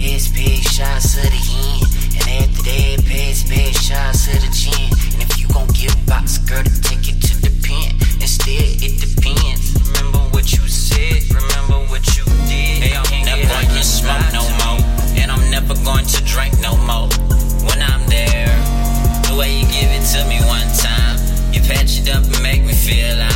It's big Shots to the end, and after that, big shots. Up and make me feel out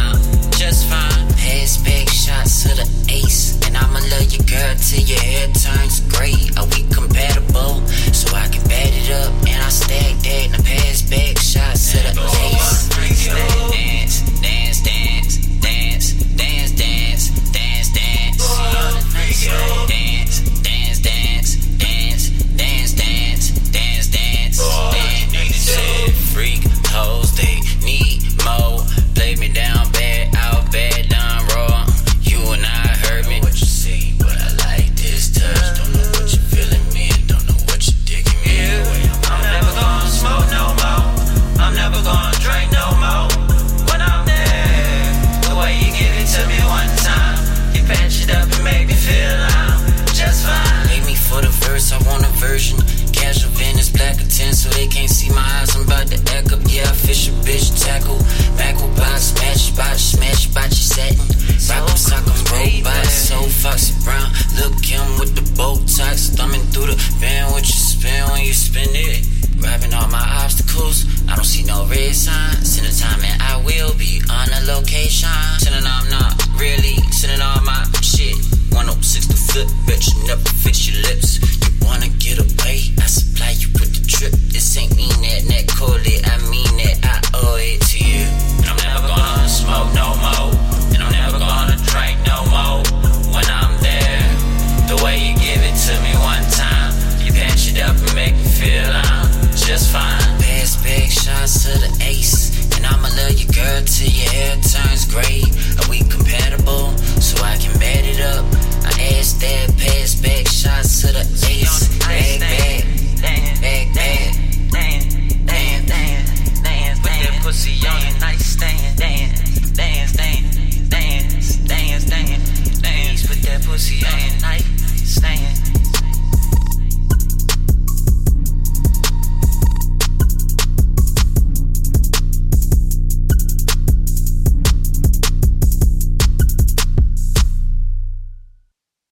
to me one time, you patch it up and make me feel I'm just fine. Pay me for the verse, I want a version. Casual Venice, black or ten, so they can't see my eyes. I'm about to act up, yeah, I fish a bitch, tackle. Backle box, smash bot, smash bot, you satin. Rock em, sock em, robot, so foxy brown. Look him with the ties, thumbing through the band, what you spin when you spin it. Grabbing all my obstacles, I don't see no red signs. Send a time and I will be location. I'm not really, sending all my shit. 106 to flip, bet you never fix your lips. You wanna get away? I supply you with the trip. This ain't me, that, that, call it pussy on the nightstand. Dance, dance, dance, dance, dance, dance, dance. Put that pussy on.